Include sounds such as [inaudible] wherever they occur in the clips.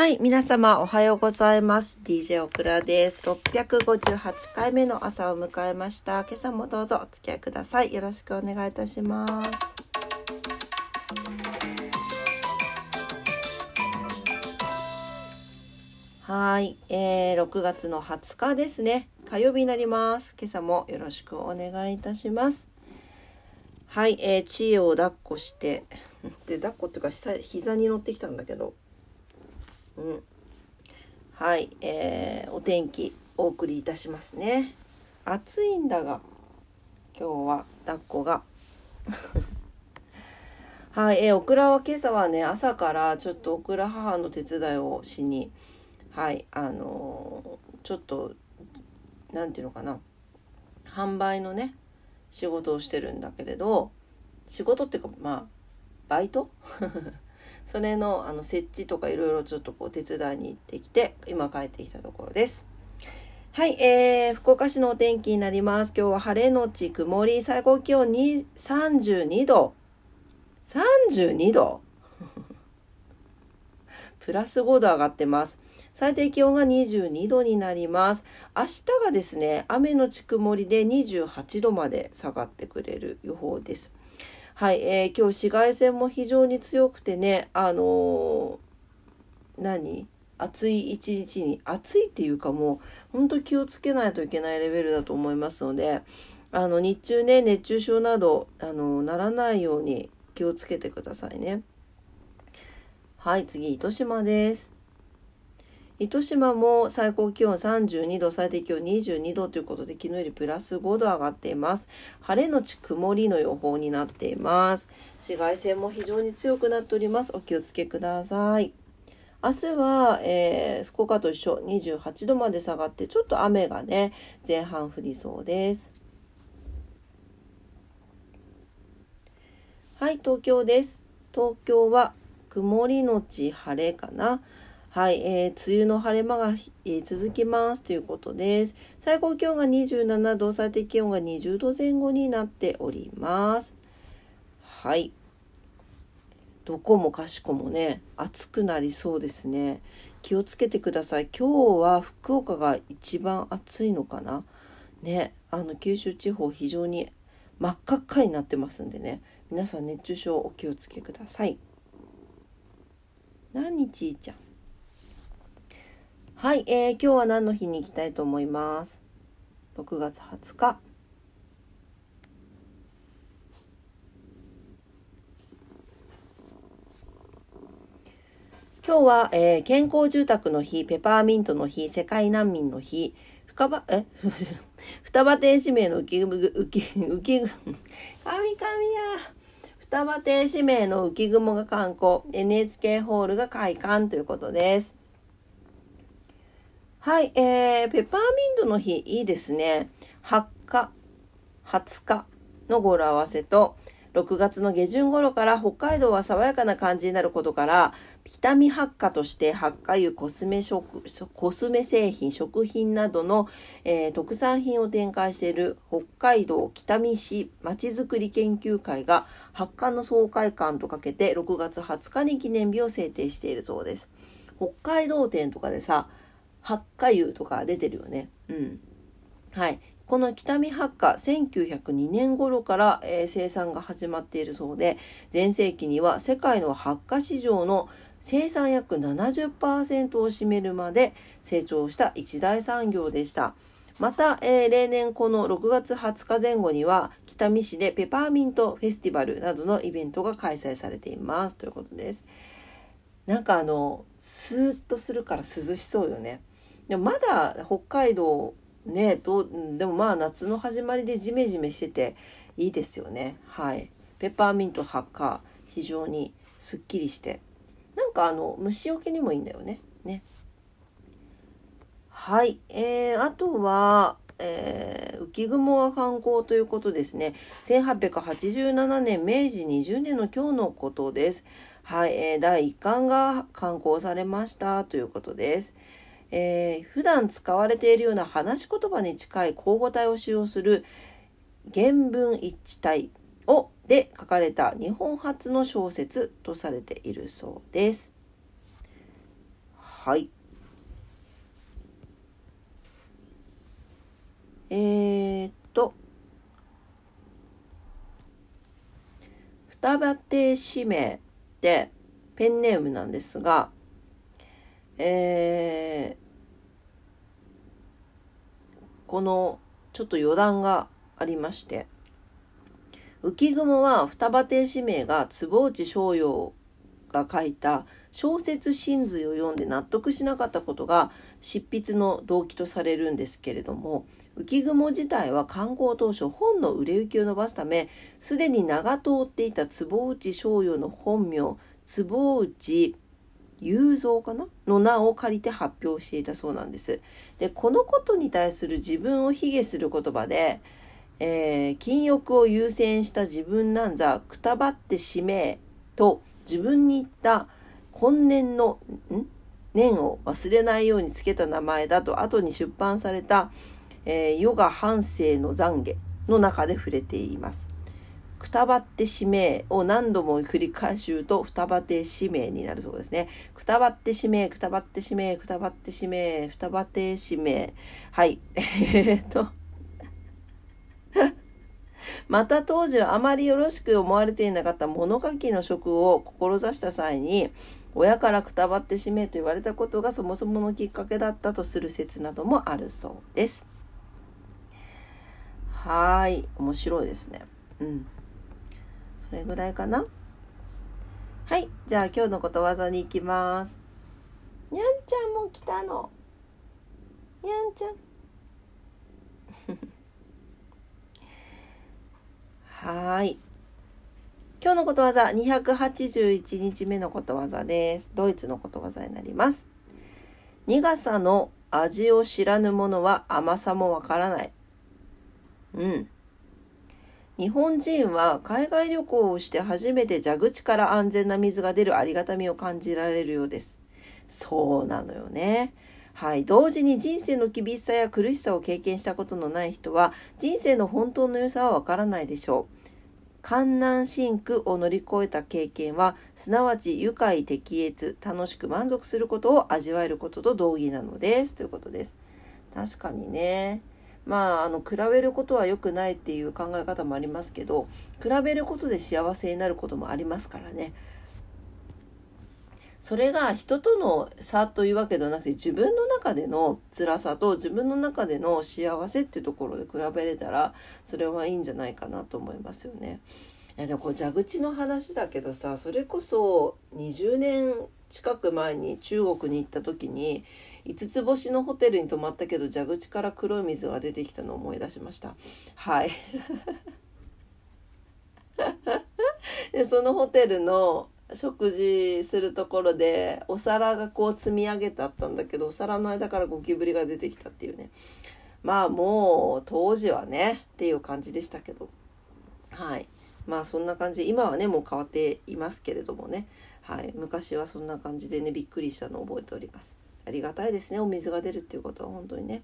はい、皆様おはようございます。DJ オクラです。658回目の朝を迎えました。今朝もどうぞお付き合いください。よろしくお願いいたします。はい、えー、6月の20日ですね。火曜日になります。今朝もよろしくお願いいたします。はい、えー、知恵を抱っこして、で、抱っこっていうか、膝に乗ってきたんだけど、うん。はい、えー、お天気お送りいたしますね。暑いんだが、今日は抱っこが。[laughs] はい、えー、オクラは今朝はね、朝からちょっとオクラ母の手伝いをしに、はい、あのーちょっと、なんていうのかな、販売のね、仕事をしてるんだけれど、仕事っていうか、まあ、バイト？それのあの設置とかいろいろちょっとこう手伝いに行ってきて今帰ってきたところです。はい、えー、福岡市のお天気になります。今日は晴れのち曇り、最高気温に32度。32度 [laughs] プラス5度上がってます。最低気温が22度になります。明日がですね、雨のち曇りで28度まで下がってくれる予報です。はい、えー今日紫外線も非常に強くてね、あのー何？暑い一日に、暑いっていうかもう、本当気をつけないといけないレベルだと思いますので、あの、日中ね、熱中症など、あのならないように気をつけてくださいね。はい、次、糸島です。糸島も最高気温32度、最低気温22度ということで、昨日よりプラス5度上がっています。晴れのち曇りの予報になっています。紫外線も非常に強くなっております。お気をつけください。明日は、えー福岡と一緒28度まで下がって、ちょっと雨がね、前半降りそうです。はい、東京です。東京は曇りのち晴れかな。はい、えー梅雨の晴れ間が、えー続きますということです。最高気温が27度、最低気温が20度前後になっております。はい。どこもかしこもね、暑くなりそうですね。気をつけてください。今日は福岡が一番暑いのかな。ね、あの九州地方非常に真っ赤っかになってますんでね。皆さん熱中症お気をつけください。何ちいちゃん？はい、えー、今日は何の日に行きたいと思います？6月20日。今日は、えー健康住宅の日、ペパーミントの日、世界難民の日、深場、え？[laughs] 双葉亭指名の浮き、浮き、浮き、神々や。双葉亭指名の浮雲が観光、NHK ホールが開館ということです。はい、えー、ペパーミントの日、いいですね。20日、20日の語呂合わせと、6月の下旬頃から北海道は爽やかな感じになることから、北見発火として発火油、コスメ食、コスメ製品、食品などの、えー特産品を展開している北海道北見市まちづくり研究会が発火の総会館とかけて6月20日に記念日を制定しているそうです。北海道展とかでさ、発火油とか出てるよね。うん。はい。この北見発火、1902年頃から、えー生産が始まっているそうで、前世紀には世界の発火市場の生産約70%を占めるまで成長した一大産業でした。また、えー例年この6月20日前後には北見市でペパーミントフェスティバルなどのイベントが開催されていますということです。なんかあのスーッとするから涼しそうよね。でもまだ北海道ねどうでもまあ夏の始まりでジメジメしてていいですよね。はい。ペッパーミント発火非常にすっきりしてなんかあの虫除けにもいいんだよね。ね。はい。えー、あとは、えー浮雲が観光ということですね。1887年、明治20年の今日のことです。はい。えー第1巻が刊行されましたということです。えー普段使われているような話し言葉に近い口語体を使用する原文一致体をで書かれた日本初の小説とされているそうです。はいえー、っと双葉亭氏名ってペンネームなんですがえー、このちょっと余談がありまして浮雲は双葉亭氏名が坪内逍遥が書いた小説「真髄」を読んで納得しなかったことが執筆の動機とされるんですけれども浮雲自体は刊行当初本の売れ行きを伸ばすためすでに名が通っていた坪内逍遙の本名坪内雄三かな？の名を借りて発表していたそうなんです。でこのことに対する自分を卑下する言葉で、えー、禁欲を優先した自分なんざくたばって使命と自分に言った今年のん？年を忘れないようにつけた名前だと後に出版された、えー、ヨガ半生の懺悔の中で触れています。くたばって使命を何度も繰り返し言うと、くたばって使命になるそうですね。くたばって使命、くたばって使命、くたばって使命、くたばて使命。はい。え [laughs] っと。[laughs] また当時はあまりよろしく思われていなかった物書きの職を志した際に親からくたばって使命と言われたことがそもそものきっかけだったとする説などもあるそうです。はい面白いですね。うんそれぐらいかな。はいじゃあ今日のことわざに行きます。にゃんちゃんも来たの。にゃんちゃん。[laughs] はい。今日のことわざ281日目のことわざです。ドイツのことわざになります。苦さの味を知らぬ者は甘さもわからない。うん。日本人は海外旅行をして初めて蛇口から安全な水が出るありがたみを感じられるようです。そうなのよね。はい。同時に人生の厳しさや苦しさを経験したことのない人は人生の本当の良さはわからないでしょう。観難深苦を乗り越えた経験はすなわち愉快適悦楽しく満足することを味わえることと同義なのですということです確かにねまあ、あの比べることは良くないっていう考え方もありますけど比べることで幸せになることもありますからね。それが人との差というわけではなくて自分の中での辛さと自分の中での幸せっていうところで比べれたらそれはいいんじゃないかなと思いますよね。いやでもこう蛇口の話だけどさそれこそ20年近く前に中国に行った時に5つ星のホテルに泊まったけど蛇口から黒い水が出てきたのを思い出しました。はい。[laughs] でそのホテルの食事するところでお皿がこう積み上げてあったんだけどお皿の間からゴキブリが出てきたっていうね。まあもう当時はねっていう感じでしたけど。はい。まあそんな感じ。今はねもう変わっていますけれどもね。はい。昔はそんな感じでねびっくりしたのを覚えております。ありがたいですね。お水が出るっていうことは本当にね。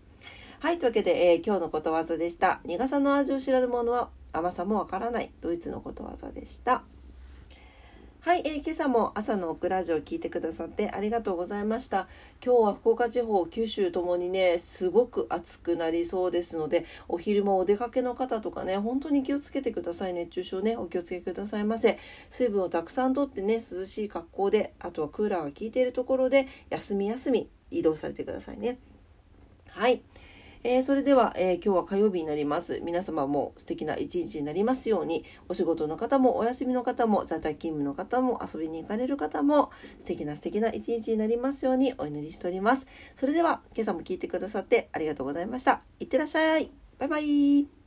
はいというわけで、えー、今日のことわざでした。苦さの味を知らぬ者は甘さもわからない。ドイツのことわざでした。はい、えー、今朝も朝のオクラジオを聞いてくださってありがとうございました。今日は福岡地方、九州ともにね、すごく暑くなりそうですので、お昼もお出かけの方とかね、本当に気をつけてください。熱中症ね、お気をつけくださいませ。水分をたくさんとってね、涼しい格好で、あとはクーラーが効いているところで、休み休み移動されてくださいね。はい。えー、それでは、えー、今日は火曜日になります。皆様も素敵な一日になりますように、お仕事の方もお休みの方も在宅勤務の方も遊びに行かれる方も素敵な素敵な一日になりますようにお祈りしております。それでは今朝も聞いてくださってありがとうございました。いってらっしゃい。バイバイ。